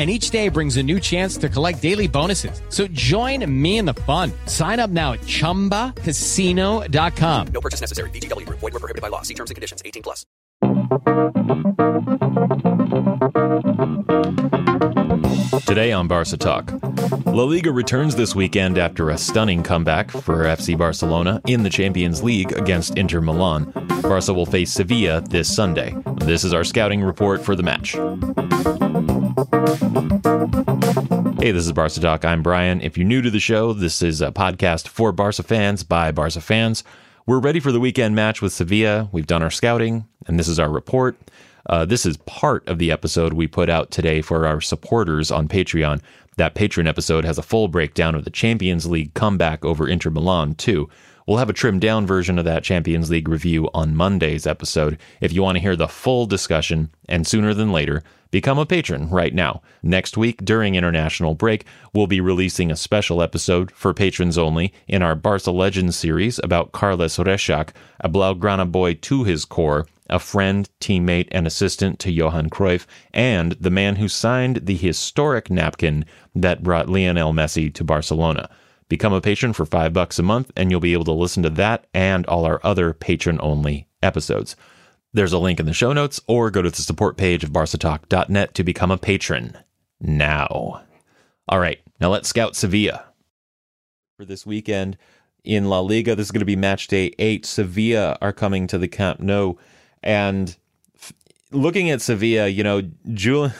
And each day brings a new chance to collect daily bonuses. So join me in the fun. Sign up now at chumbacasino.com. No purchase necessary. VGW Group. Void were prohibited by law. See terms and conditions. 18 plus. Today on Barca Talk, La Liga returns this weekend after a stunning comeback for FC Barcelona in the Champions League against Inter Milan. Barca will face Sevilla this Sunday. This is our scouting report for the match. Hey, this is Barca Talk. I'm Brian. If you're new to the show, this is a podcast for Barca fans by Barca fans. We're ready for the weekend match with Sevilla. We've done our scouting, and this is our report. Uh, this is part of the episode we put out today for our supporters on Patreon. That Patreon episode has a full breakdown of the Champions League comeback over Inter Milan, too. We'll have a trimmed down version of that Champions League review on Monday's episode. If you want to hear the full discussion, and sooner than later, become a patron right now. Next week, during international break, we'll be releasing a special episode for patrons only in our Barca Legends series about Carles Rexach, a Blaugrana boy to his core, a friend, teammate, and assistant to Johan Cruyff, and the man who signed the historic napkin that brought Lionel Messi to Barcelona. Become a patron for five bucks a month, and you'll be able to listen to that and all our other patron only episodes. There's a link in the show notes, or go to the support page of barcatalk.net to become a patron now. All right, now let's scout Sevilla. For this weekend in La Liga, this is going to be match day eight. Sevilla are coming to the Camp Nou. And f- looking at Sevilla, you know, Julian,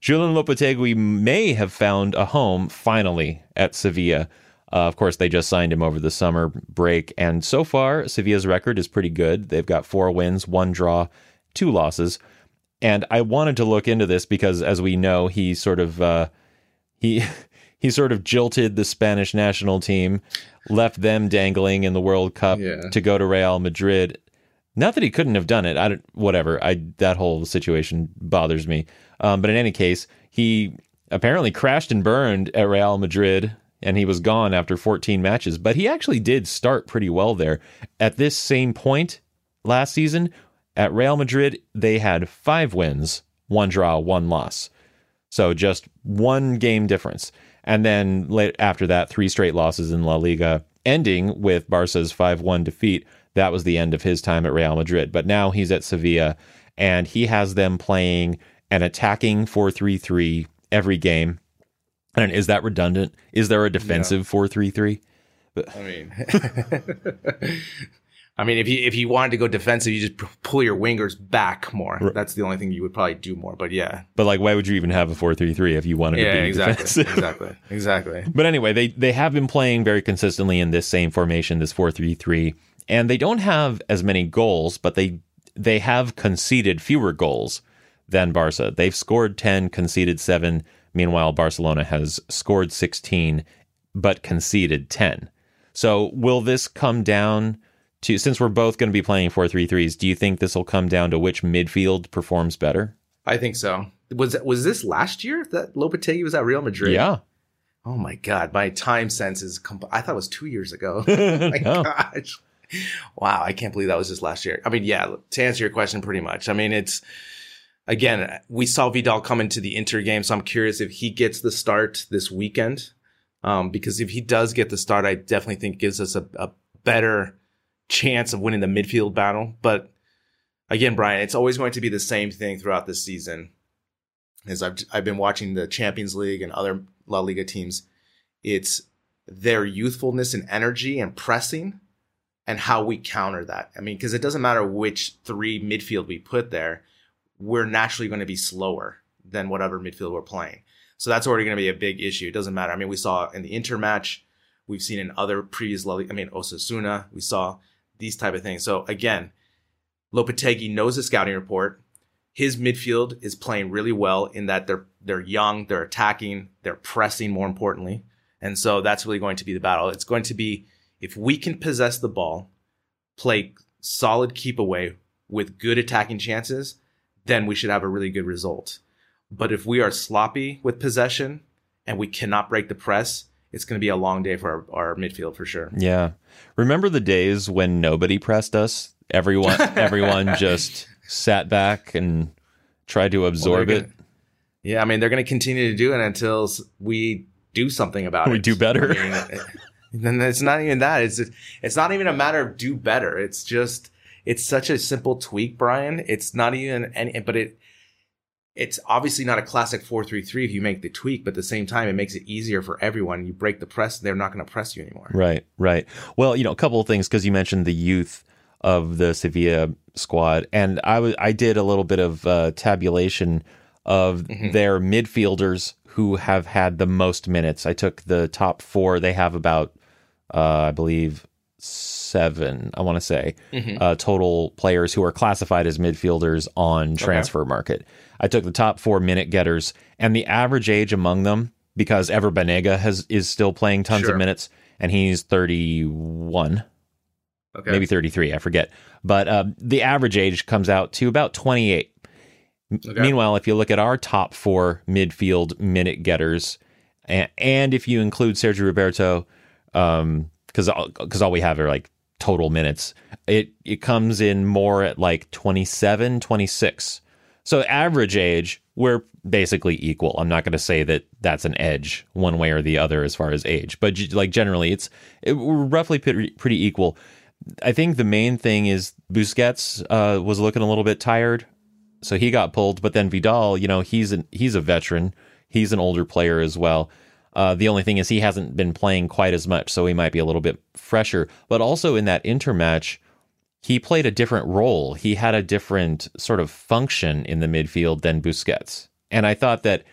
Julian Lopetegui may have found a home finally at Sevilla. Uh, of course, they just signed him over the summer break, and so far, Sevilla's record is pretty good. They've got four wins, one draw, two losses. And I wanted to look into this because, as we know, he sort of uh, he he sort of jilted the Spanish national team, left them dangling in the World Cup Yeah. to go to Real Madrid. Not that he couldn't have done it. I don't, whatever. I that whole situation bothers me. Um, but in any case, he apparently crashed and burned at Real Madrid, and he was gone after 14 matches. But he actually did start pretty well there. At this same point last season, at Real Madrid, they had five wins, one draw, one loss. So just one game difference. And then late after that, three straight losses in La Liga, ending with Barca's 5 1 defeat. That was the end of his time at Real Madrid. But now he's at Sevilla and he has them playing an attacking 4 3 3 every game. And is that redundant? Is there a defensive 4 3 3? I mean, I mean, if you if you wanted to go defensive, you just pull your wingers back more. That's the only thing you would probably do more. But yeah, But like, why would you even have a 4 3 3 if you wanted yeah, to be exactly, defensive? exactly, exactly. But anyway, they they have been playing very consistently in this same formation, this 4-3-3, and they don't have as many goals, but they they have conceded fewer goals than Barca. They've scored 10, conceded 7. Meanwhile, Barcelona has scored 16 but conceded 10. So, will this come down to since we're both going to be playing 4-3-3s, do you think this will come down to which midfield performs better? I think so. Was was this last year that Lopetegui was at Real Madrid? Yeah. Oh my god, my time sense is. Comp- I thought it was two years ago. oh my No. gosh. Wow, I can't believe that was just last year. I mean, yeah. To answer your question, pretty much. I mean, it's again, we saw Vidal come into the Inter game, so I'm curious if he gets the start this weekend. Um, because if he does get the start, I definitely think gives us a, a better chance of winning the midfield battle. But again, Brian, it's always going to be the same thing throughout this season. As I've I've been watching the Champions League and other La Liga teams, it's their youthfulness and energy and pressing and how we counter that. I mean, because it doesn't matter which three midfield we put there, we're naturally going to be slower than whatever midfield we're playing. So that's already going to be a big issue. It doesn't matter. I mean, we saw in the Inter match, we've seen in other previous, I mean, Osasuna, we saw these type of things. So again, Lopetegui knows the scouting report. His midfield is playing really well in that they're they're young, they're attacking, they're pressing more importantly. And so that's really going to be the battle. It's going to be if we can possess the ball, play solid keep away with good attacking chances, then we should have a really good result. But if we are sloppy with possession and we cannot break the press, it's going to be a long day for our, our midfield for sure. Yeah. Remember the days when nobody pressed us? Everyone everyone just sat back and tried to absorb well, it. Gonna, yeah, I mean they're going to continue to do it until we do something about we it. We do better. I mean, then it's not even that. It's it's not even a matter of do better. It's just it's such a simple tweak, Brian. It's not even any, but it it's obviously not a classic 433 if you make the tweak, but at the same time, it makes it easier for everyone. You break the press, they're not going to press you anymore. Right, right. Well, you know, a couple of things because you mentioned the youth of the Sevilla squad, and I was I did a little bit of uh, tabulation of mm-hmm. their midfielders who have had the most minutes. I took the top four. They have about, uh, I believe, seven. I want to say mm-hmm. uh, total players who are classified as midfielders on transfer okay. market. I took the top four minute getters, and the average age among them, because Ever Banega has is still playing tons sure. of minutes, and he's thirty one. Okay. Maybe 33, I forget. But uh, the average age comes out to about 28. Okay. Meanwhile, if you look at our top four midfield minute getters, and, and if you include Sergio Roberto, um, because because all we have are like total minutes, it it comes in more at like 27, 26. So average age, we're basically equal. I'm not going to say that that's an edge one way or the other as far as age, but like generally, it's it, we're roughly pretty, pretty equal. I think the main thing is Busquets uh, was looking a little bit tired, so he got pulled. But then Vidal, you know, he's an, he's a veteran, he's an older player as well. Uh, the only thing is he hasn't been playing quite as much, so he might be a little bit fresher. But also in that Inter match, he played a different role. He had a different sort of function in the midfield than Busquets. And I thought that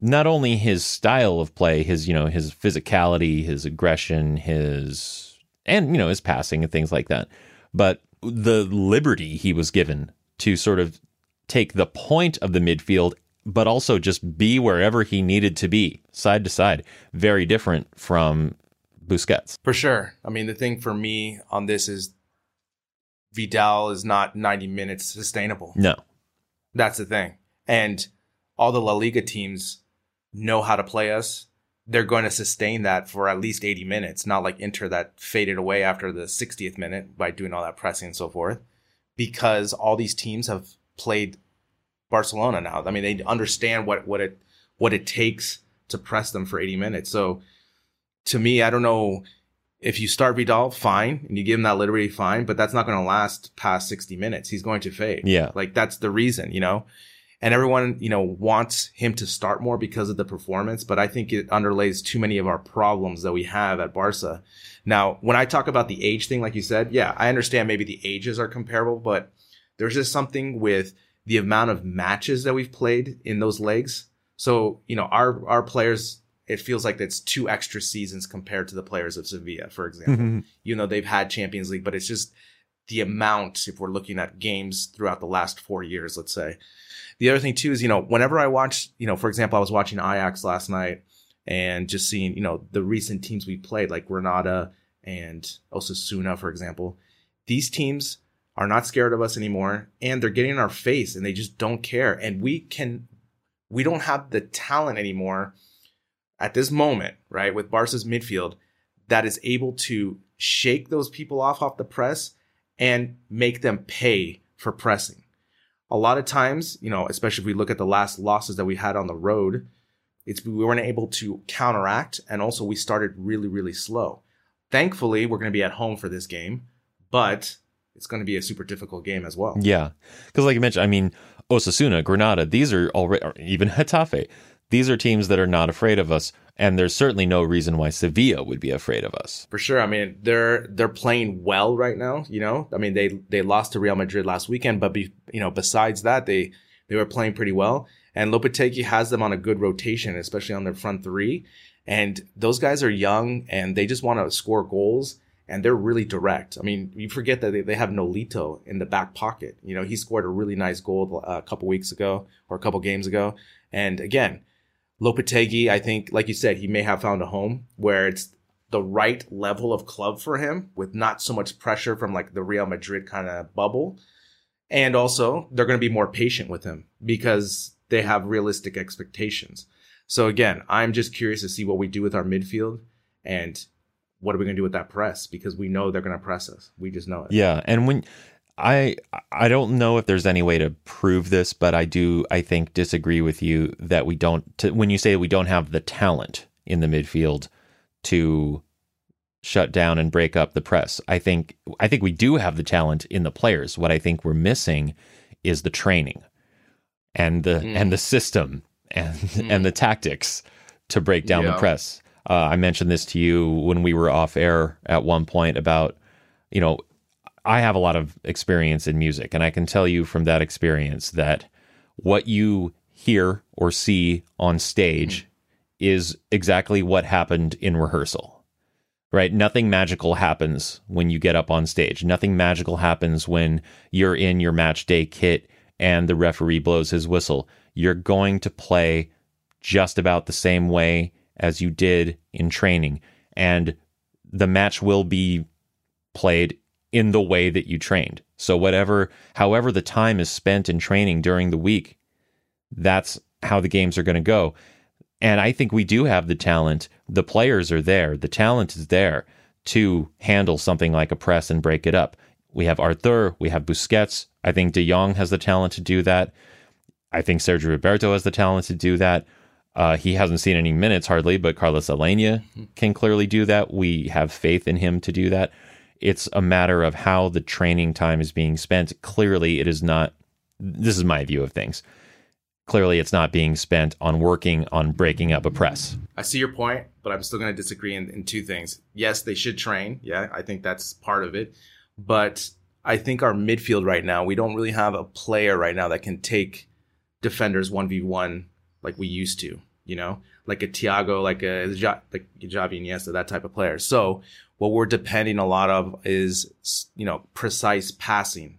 not only his style of play, his, you know, his physicality, his aggression, his and you know, his passing and things like that, but the liberty he was given to sort of take the point of the midfield but also just be wherever he needed to be, side to side. Very different from Busquets. For sure. I mean, the thing for me on this is Vidal is not 90 minutes sustainable. No. That's the thing. And all the La Liga teams know how to play us. They're going to sustain that for at least 80 minutes, not like Inter that faded away after the 60th minute by doing all that pressing and so forth. Because all these teams have played Barcelona now. I mean, they understand what, what it what it takes to press them for 80 minutes. So to me, I don't know if you start Vidal, fine, and you give him that liberty, fine, but that's not going to last past 60 minutes. He's going to fade. Yeah. Like that's the reason, you know? And everyone, you know, wants him to start more because of the performance, but I think it underlays too many of our problems that we have at Barca. Now, when I talk about the age thing, like you said, yeah, I understand maybe the ages are comparable, but there's just something with the amount of matches that we've played in those legs. So, you know, our, our players it feels like it's two extra seasons compared to the players of Sevilla, for example. Mm-hmm. You know, they've had Champions League, but it's just the amount, if we're looking at games throughout the last four years, let's say. The other thing too is, you know, whenever I watch, you know, for example, I was watching Ajax last night and just seeing, you know, the recent teams we played, like Granada and Osasuna, for example. These teams are not scared of us anymore and they're getting in our face and they just don't care. And we can, we don't have the talent anymore at this moment, right, with Barca's midfield that is able to shake those people off off the press and make them pay for pressing. A lot of times, you know, especially if we look at the last losses that we had on the road, it's we weren't able to counteract and also we started really really slow. Thankfully, we're going to be at home for this game, but it's going to be a super difficult game as well. Yeah. Cuz like you mentioned, I mean, Osasuna, Granada, these are already even Getafe these are teams that are not afraid of us. And there's certainly no reason why Sevilla would be afraid of us. For sure. I mean, they're they're playing well right now. You know, I mean, they they lost to Real Madrid last weekend, but be, you know, besides that, they they were playing pretty well. And Lopetegui has them on a good rotation, especially on their front three. And those guys are young and they just want to score goals and they're really direct. I mean, you forget that they, they have Nolito in the back pocket. You know, he scored a really nice goal uh, a couple weeks ago or a couple games ago. And again, Lopetegui, I think, like you said, he may have found a home where it's the right level of club for him with not so much pressure from like the Real Madrid kind of bubble. And also, they're going to be more patient with him because they have realistic expectations. So again, I'm just curious to see what we do with our midfield and what are we going to do with that press because we know they're going to press us. We just know it. Yeah, and when I I don't know if there's any way to prove this, but I do I think disagree with you that we don't to, when you say we don't have the talent in the midfield to shut down and break up the press. I think I think we do have the talent in the players. What I think we're missing is the training and the mm. and the system and mm. and the tactics to break down yeah. the press. Uh, I mentioned this to you when we were off air at one point about you know I have a lot of experience in music, and I can tell you from that experience that what you hear or see on stage mm. is exactly what happened in rehearsal. Right? Nothing magical happens when you get up on stage. Nothing magical happens when you're in your match day kit and the referee blows his whistle. You're going to play just about the same way as you did in training. And the match will be played in the way that you trained. So whatever however the time is spent in training during the week, that's how the games are going to go. And I think we do have the talent. The players are there. The talent is there to handle something like a press and break it up. We have Arthur, we have Busquets. I think De Jong has the talent to do that. I think Sergio Roberto has the talent to do that. Uh, he hasn't seen any minutes hardly, but Carlos Aleñá can clearly do that. We have faith in him to do that. It's a matter of how the training time is being spent. Clearly, it is not. This is my view of things. Clearly, it's not being spent on working on breaking up a press. I see your point, but I'm still going to disagree in, in two things. Yes, they should train. Yeah, I think that's part of it. But I think our midfield right now, we don't really have a player right now that can take defenders 1v1 like we used to, you know, like a Thiago, like a like Xavi Iniesta, that type of player. So what we're depending a lot of is, you know, precise passing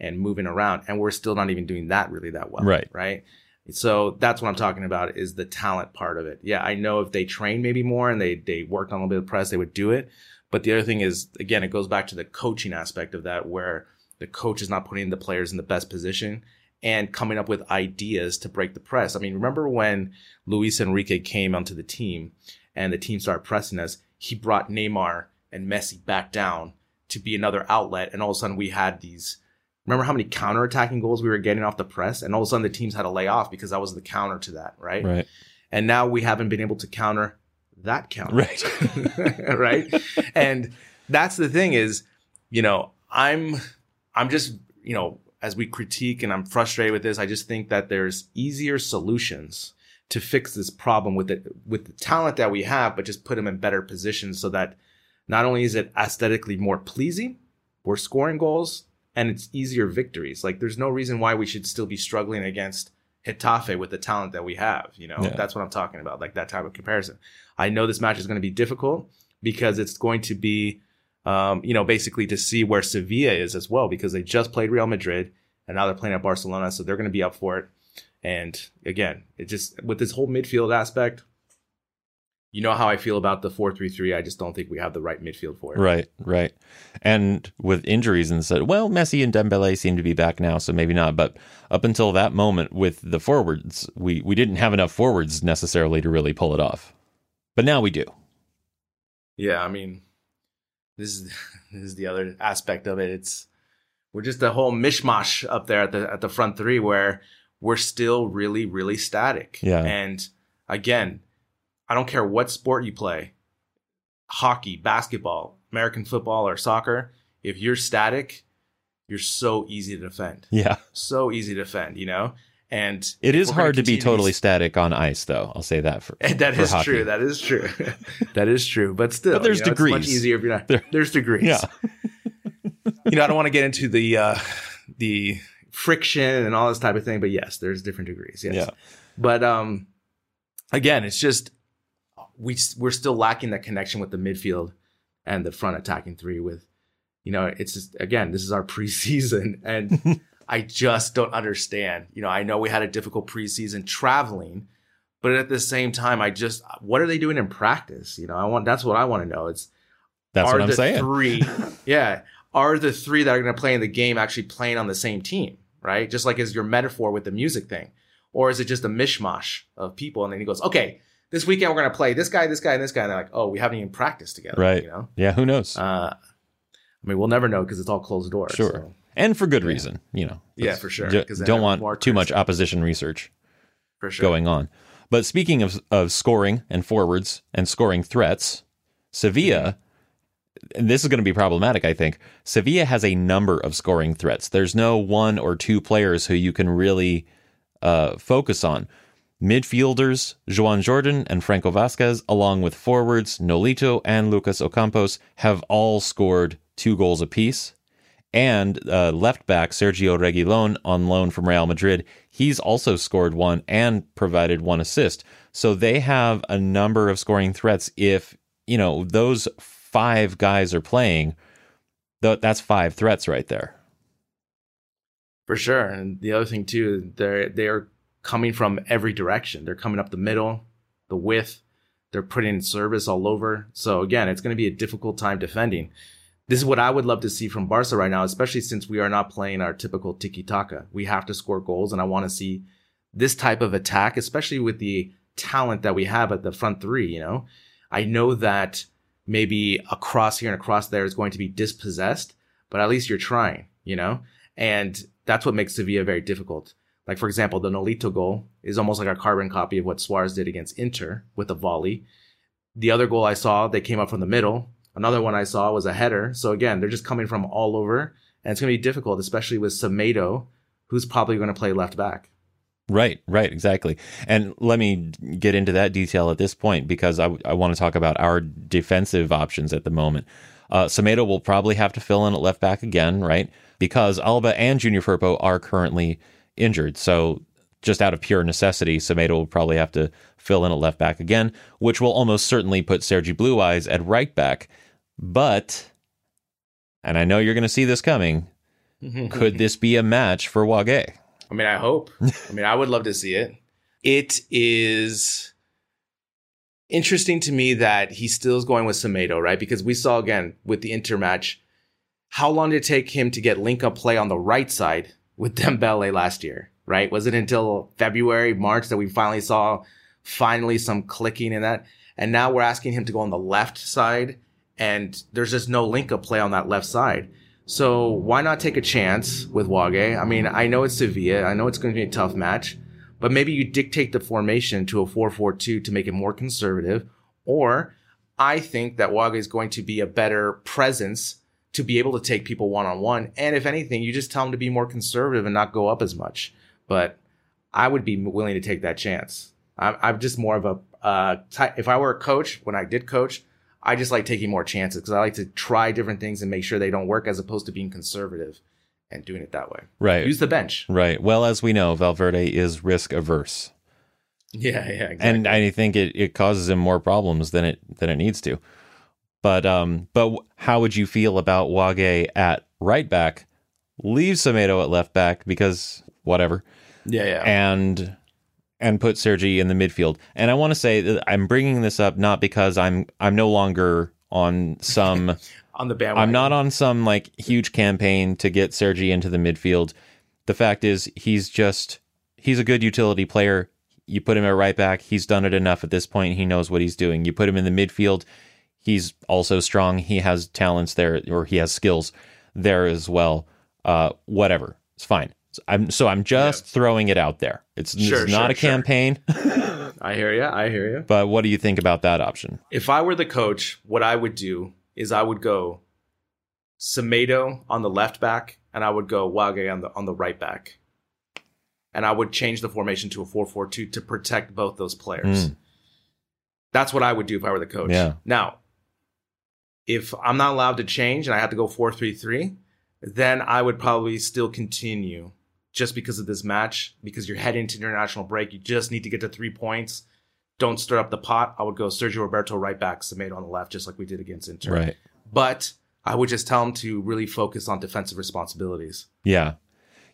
and moving around. And we're still not even doing that really that well. Right. Right. So that's what I'm talking about is the talent part of it. Yeah. I know if they train maybe more and they, they worked on a little bit of press, they would do it. But the other thing is, again, it goes back to the coaching aspect of that where the coach is not putting the players in the best position and coming up with ideas to break the press. I mean, remember when Luis Enrique came onto the team and the team started pressing us, he brought Neymar and Messi back down to be another outlet. And all of a sudden we had these, remember how many counterattacking goals we were getting off the press? And all of a sudden the teams had to lay off because that was the counter to that, right? Right. And now we haven't been able to counter that counter. Right. right. And that's the thing is, you know, I'm, I'm just, you know, as we critique and I'm frustrated with this, I just think that there's easier solutions to fix this problem with it, with the talent that we have, but just put them in better positions so that not only is it aesthetically more pleasing, we're scoring goals and it's easier victories. Like there's no reason why we should still be struggling against Getafe with the talent that we have. You know, yeah. that's what I'm talking about. Like that type of comparison. I know this match is going to be difficult because it's going to be, um, you know, basically to see where Sevilla is as well because they just played Real Madrid and now they're playing at Barcelona, so they're going to be up for it. And again, it just with this whole midfield aspect, you know how I feel about the 4-3-3. I just don't think we have the right midfield for it. Right, right. And with injuries and said, well, Messi and Dembele seem to be back now, so maybe not. But up until that moment with the forwards, we we didn't have enough forwards necessarily to really pull it off. But now we do. Yeah, I mean, this is this is the other aspect of it. It's we're just a whole mishmash up there at the at the front three where we're still really really static. Yeah. And again, I don't care what sport you play hockey, basketball, American football, or soccer. If you're static, you're so easy to defend. Yeah. So easy to defend, you know? And It is hard to be totally static on ice, though. I'll say that for And that for is hockey. true. That is true. that is true. But still, But there's you know, It's much easier if you're not. There- There's degrees. Yeah. you know, I don't want to get into the uh, the friction and all this type of thing, but yes, there's different degrees. Yes. Yeah. But um, again, it's just we we're still lacking that connection with the midfield and the front attacking three. With you know, it's just again, this is our preseason, and I just don't understand. You know, I know we had a difficult preseason traveling. But at the same time, I just what are they doing in practice? You know, I want that's what I want to know. It's That's are what I'm the saying. Three, yeah, are the three that are going to play in the game actually playing on the same team, right? Just like as your metaphor with the music thing, or is it just a mishmash of people? And then he goes, okay, this weekend we're going to play this guy, this guy, and this guy. And they're like, oh, we haven't even practiced together, Right. You know, Yeah, who knows? uh, I mean, we'll never know because it's all closed doors. sure. so. And for good reason, you know. Yeah, for sure, ju- 'cause then don't want too much opposition research for sure. going on. But speaking of of scoring and forwards and scoring threats, Sevilla and this is going to be problematic, I think. Sevilla has a number of scoring threats. There's no one or two players who you can really uh, focus on. Midfielders, Joan Jordan and Franco Vasquez, along with forwards, Nolito and Lucas Ocampos, have all scored two goals apiece. And uh, left back Sergio Reguilon on loan from Real Madrid, he's also scored one and provided one assist. So they have a number of scoring threats. If you know those five guys are playing, th- that's five threats right there. For sure. And the other thing too, they're they're coming from every direction. They're coming up the middle, the width. They're putting service all over. So again, it's going to be a difficult time defending. This is what I would love to see from Barca right now, especially since we are not playing our typical tiki taka. We have to score goals, and I want to see this type of attack, especially with the talent that we have at the front three. You know, I know that maybe a cross here and a cross there is going to be dispossessed, but at least you're trying. You know, and that's what makes Sevilla very difficult. Like, for example, the Nolito goal is almost like a carbon copy of what Suarez did against Inter with a volley. The other goal I saw, they came up from the middle. Another one I saw was a header. So again, they're just coming from all over, and it's going to be difficult, especially with Semedo, who's probably going to play left back. Right, right, exactly. And let me get into that detail at this point because I, I want to talk about our defensive options at the moment. Uh, will probably have to fill in at left back again, right? Because Alba and Junior Firpo are currently injured. So just out of pure necessity, Semedo will probably have to fill in at left back again, which will almost certainly put Sergi Blue Eyes at right back. But, and I know you're going to see this coming, could this be a match for Wagué? I mean, I hope. I mean, I would love to see it. It is interesting to me that he still is going with Semedo, right? Because we saw again with the Inter match, how long did it take him to get link up play on the right side with Dembele last year, right? Was it until February, March that we finally saw finally some clicking in that? And now we're asking him to go on the left side, and there's just no link up play on that left side. So why not take a chance with Wagué? I mean, I know it's Sevilla. I know it's going to be a tough match, but maybe you dictate the formation to a 4-4-2 to make it more conservative. Or I think that Wagué is going to be a better presence to be able to take people one-on-one. And if anything, you just tell him to be more conservative and not go up as much. But I would be willing to take that chance. I'm, just more of a, uh, if I were a coach, when I did coach, I just like taking more chances because I like to try different things and make sure they don't work as opposed to being conservative and doing it that way. Right. Use the bench. Right. Well, as we know, Valverde is risk averse, Yeah, yeah, exactly. and I think it, it causes him more problems than it than it needs to. But um, but how would you feel about Wagué at right back? Leave Semedo at left back because whatever, yeah, yeah. and and put Sergi in the midfield. And I want to say that I'm bringing this up not because I'm I'm no longer on some. on the bandwagon. I'm not on some like huge campaign to get Sergi into the midfield. The fact is, he's just he's a good utility player. You put him at right back, he's done it enough at this point. He knows what he's doing. You put him in the midfield, he's also strong. He has talents there, or he has skills there as well. Uh, whatever, it's fine. I'm so I'm just throwing it out there. It's, it's not sure, a sure. campaign, I hear you. I hear you. but what do you think about that option? If I were the coach, what I would do is I would go Semedo on the left back and I would go Wagué on the on the right back. and I would change the formation to a 4-4-2 to protect both those players. Mm. That's what I would do if I were the coach. Yeah. Now, if I'm not allowed to change and I have to go 4-3-3, then I would probably still continue just because of this match because you're heading to international break. You just need to get to 3 points. Don't stir up the pot. I would go Sergio Roberto right back, Semedo on the left just like we did against Inter. Right. But I would just tell him to really focus on defensive responsibilities. Yeah.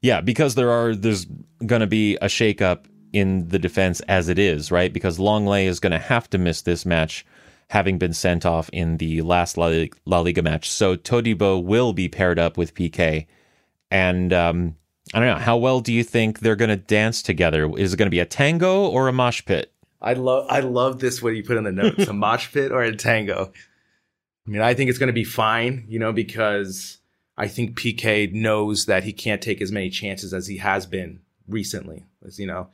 Yeah, because there are there's going to be a shakeup in the defense as it is, right? Because Lenglet is going to have to miss this match having been sent off in the last La, La Liga match. So Todibo will be paired up with PK. And um, I don't know, how well do you think they're going to dance together? Is it going to be a tango or a mosh pit? I love I love this what you put in the notes, a mosh pit or a tango. I mean, I think it's going to be fine, you know, because I think PK knows that he can't take as many chances as he has been recently. As you know,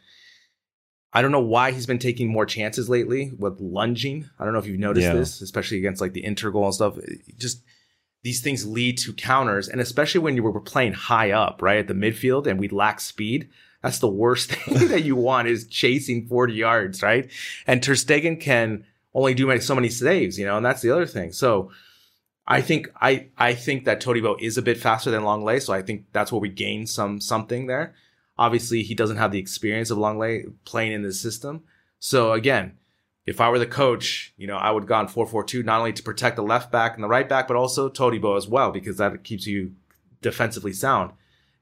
I don't know why he's been taking more chances lately with lunging. I don't know if you've noticed Yeah. this, especially against like the Inter goal and stuff. It Just these things lead to counters, and especially when you were playing high up, right at the midfield, and we lack speed. That's the worst thing that you want is chasing 40 yards, right? And Ter Stegen can only do so many saves, you know, and that's the other thing. So I think I I think that Todibo is a bit faster than Lenglet, so I think that's where we gain some something there. Obviously, he doesn't have the experience of Lenglet playing in this system. So again, if I were the coach, you know, I would have gone 4-4-2 not only to protect the left back and the right back, but also Todibo as well, because that keeps you defensively sound.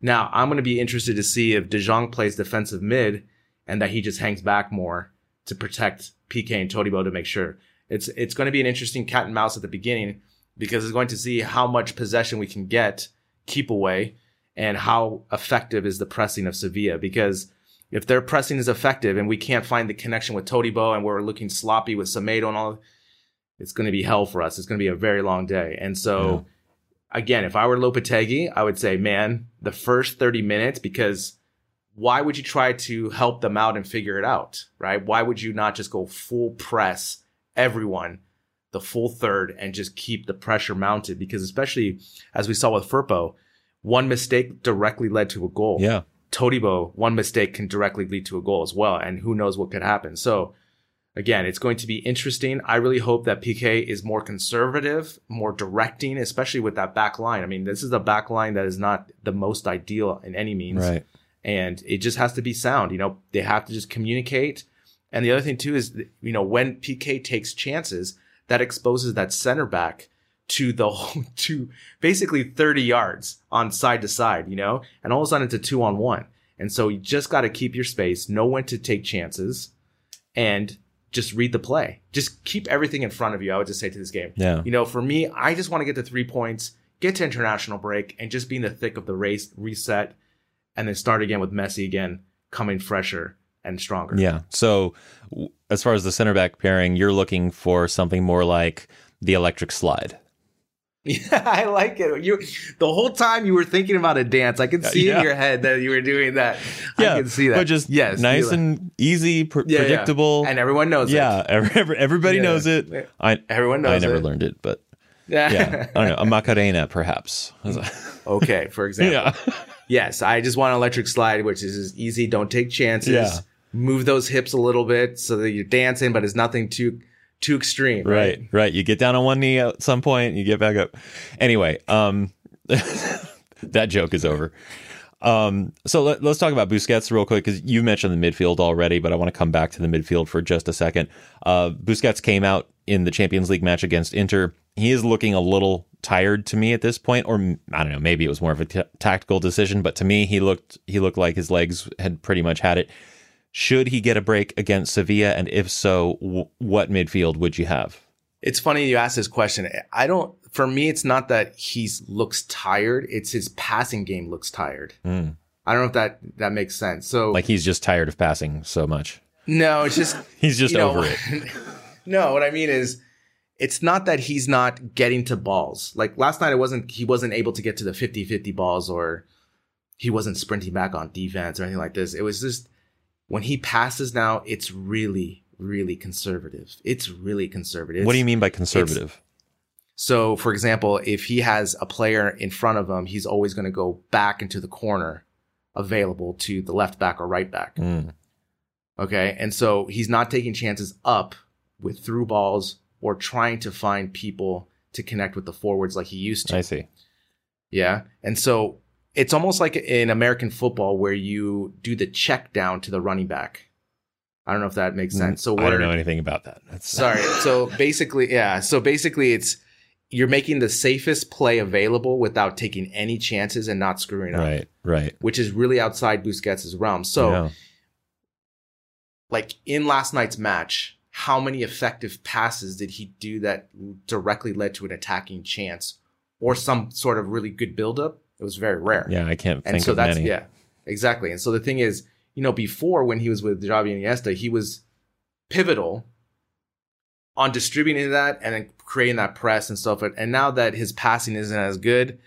Now, I'm going to be interested to see if De Jong plays defensive mid and that he just hangs back more to protect PK and Todibo to make sure. It's it's going to be an interesting cat and mouse at the beginning because it's going to see how much possession we can get, keep away, and how effective is the pressing of Sevilla. Because if their pressing is effective and we can't find the connection with Todibo and we're looking sloppy with Semedo and all, it's going to be hell for us. It's going to be a very long day. And so, again, if I were Lopetegui, I would say, man, the first 30 minutes, because why would you try to help them out and figure it out, right? Why would you not just go full press everyone, the full third, and just keep the pressure mounted? Because especially as we saw with Firpo, one mistake directly led to a goal. Yeah. Todibo, one mistake can directly lead to a goal as well, and who knows what could happen. So, again, it's going to be interesting. I really hope that PK is more conservative, more directing, especially with that back line. I mean, this is a back line that is not the most ideal in any means Right. and it just has to be sound. You know, they have to just communicate. And the other thing too is, you know, when PK takes chances, that exposes that center back to the whole, to basically 30 yards on side to side, you know, and all of a sudden it's a two on one. And so you just got to keep your space, know when to take chances, and just read the play. Just keep everything in front of you. I would just say to this game. Yeah. You know, for me, I just want to get to three points, get to international break, and just be in the thick of the race, reset, and then start again with Messi again, coming fresher and stronger. Yeah. So, as far as the center back pairing, you're looking for something more like the electric slide. Yeah, I like it. You the whole time you were thinking about a dance. I could see Yeah. in your head that you were doing that. Yeah, I can see that. But just yes, nice and easy, pr- Yeah, yeah. predictable. and everyone knows yeah, it. every, every- everybody Yeah. knows it. I Everyone knows. It. I never it. learned it, but Yeah. yeah, I don't know. A Macarena, perhaps. okay, for example. yeah, Yes, I just want an electric slide, which is easy. Don't take chances. Yeah. Move those hips a little bit so that you're dancing, but it's nothing too too extreme. Right. right, right. You get down on one knee at some point, you get back up. Anyway, um, that joke is over. Um, so let, let's talk about Busquets real quick because you mentioned the midfield already, but I want to come back to the midfield for just a second. Uh, Busquets came out in the Champions League match against Inter. He is looking a little tired to me at this point, or I don't know, maybe it was more of a t- tactical decision, but to me, he looked he looked like his legs had pretty much had it. Should he get a break against Sevilla, and if so, w- what midfield would you have? It's funny you ask this question. I don't. For me, it's not that he looks tired. It's his passing game looks tired. Hmm. I don't know if that that makes sense. So. Like he's just tired of passing so much. no, it's just He's just you know, over it. no, what I mean is, it's not that he's not getting to balls. Like last night, it wasn't he wasn't able to get to the 50-50 balls, or he wasn't sprinting back on defense or anything like this. It was just when he passes now, it's really, really conservative. It's really conservative. what do you mean by conservative? So, for example, if he has a player in front of him, he's always going to go back into the corner available to the left back or right back. Mm. Okay. And so he's not taking chances up with through balls or trying to find people to connect with the forwards like he used to. I see. Yeah. And so it's almost like in American football where you do the check down to the running back. I don't know if that makes sense. So Mm, I don't know anything about that. That's Sorry. So basically, yeah. So basically, it's you're making the safest play available without taking any chances and not screwing up, Right, right. which is really outside Busquets' realm. So, Yeah. like in last night's match, how many effective passes did he do that directly led to an attacking chance or some sort of really good buildup? It was very rare. yeah, I can't and think so of that's many. yeah, exactly. And so the thing is, you know, before when he was with Xavi and Iniesta, he was pivotal on distributing that and then creating that press and stuff. And now that his passing isn't as good,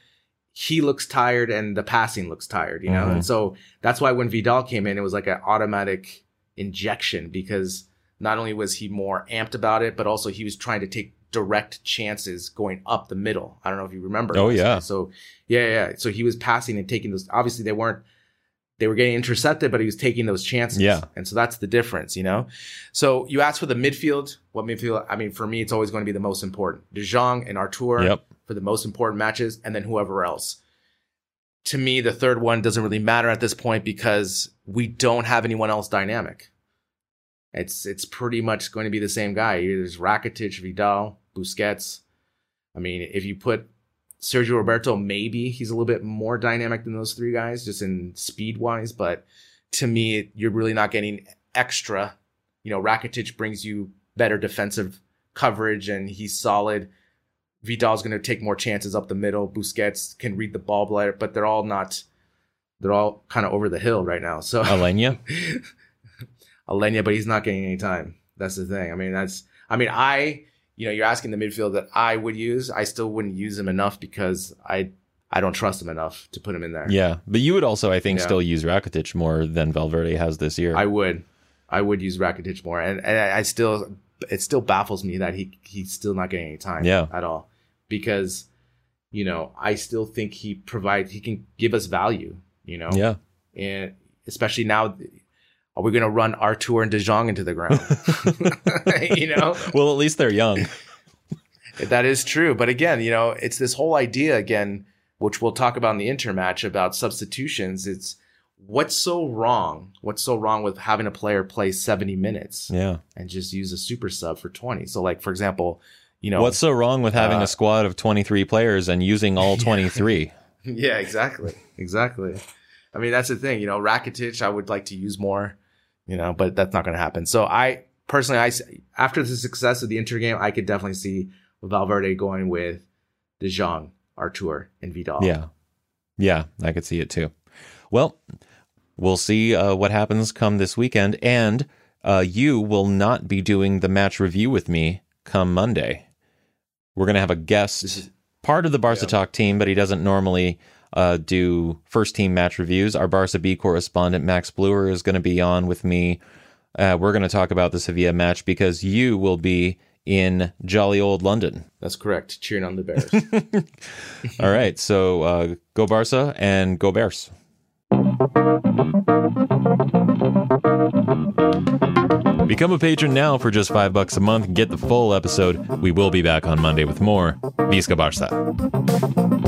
he looks tired and the passing looks tired, you know? Mhm. And so that's why when Vidal came in, it was like an automatic injection because not only was he more amped about it, but also he was trying to take direct chances going up the middle. I don't know if you remember. Oh, yeah. So yeah, yeah. So he was passing and taking those. Obviously, they weren't. They were getting intercepted, but he was taking those chances. Yeah. And so that's the difference, you know. So you asked for the midfield. What midfield? I mean, for me, it's always going to be the most important. De Jong and Artur Yep. for the most important matches, and then whoever else. To me, the third one doesn't really matter at this point because we don't have anyone else dynamic. It's it's pretty much going to be the same guy. Either There's Rakitic, Vidal, Busquets. I mean, if you put Sergio Roberto, maybe he's a little bit more dynamic than those three guys, just in speed wise. But to me, you're really not getting extra. You know, Rakitic brings you better defensive coverage and he's solid. Vidal's going to take more chances up the middle. Busquets can read the ball better, but they're all not. They're all kind of over the hill right now. So Aleñá? Aleñá, but he's not getting any time. That's the thing. I mean, that's. I mean, I. You know, you're asking the midfield that I would use. I still wouldn't use him enough because I. I don't trust him enough to put him in there. Yeah. But you would also, I think, Yeah. still use Rakitic more than Valverde has this year. I would. I would use Rakitic more, and, and I I still. It still baffles me that he he's still not getting any time. Yeah. At all, because, you know, I still think he provides he can give us value. You know. yeah. and especially now are we going to run Artur and De Jong into the ground you know Well, at least they're young. that is true but again you know it's this whole idea again which we'll talk about in the Inter match about substitutions it's what's so wrong what's so wrong with having a player play 70 minutes Yeah. and just use a super sub for 20 so like for example you know What's so wrong with having Uh, a squad of 23 players and using all 23? Yeah, exactly. Exactly. I mean, that's the thing, you know, Rakitic, I would like to use more, you know, but that's not going to happen. So I personally, I after the success of the Inter game, I could definitely see Valverde going with De Jong, Artur, and Vidal. Yeah. Yeah, I could see it too. Well, we'll see uh, what happens come this weekend. And uh, you will not be doing the match review with me come Monday. We're going to have a guest, part of the Barca Talk team, but he doesn't normally uh, do first team match reviews. Our Barca B correspondent, Max Bluer, is going to be on with me. Uh, we're going to talk about the Sevilla match because you will be in jolly old London. That's correct. Cheering on the Bears. All right. So uh, go Barca and go Bears. Become a patron now for just five bucks a month and get the full episode. We will be back on Monday with more. Visca Barca.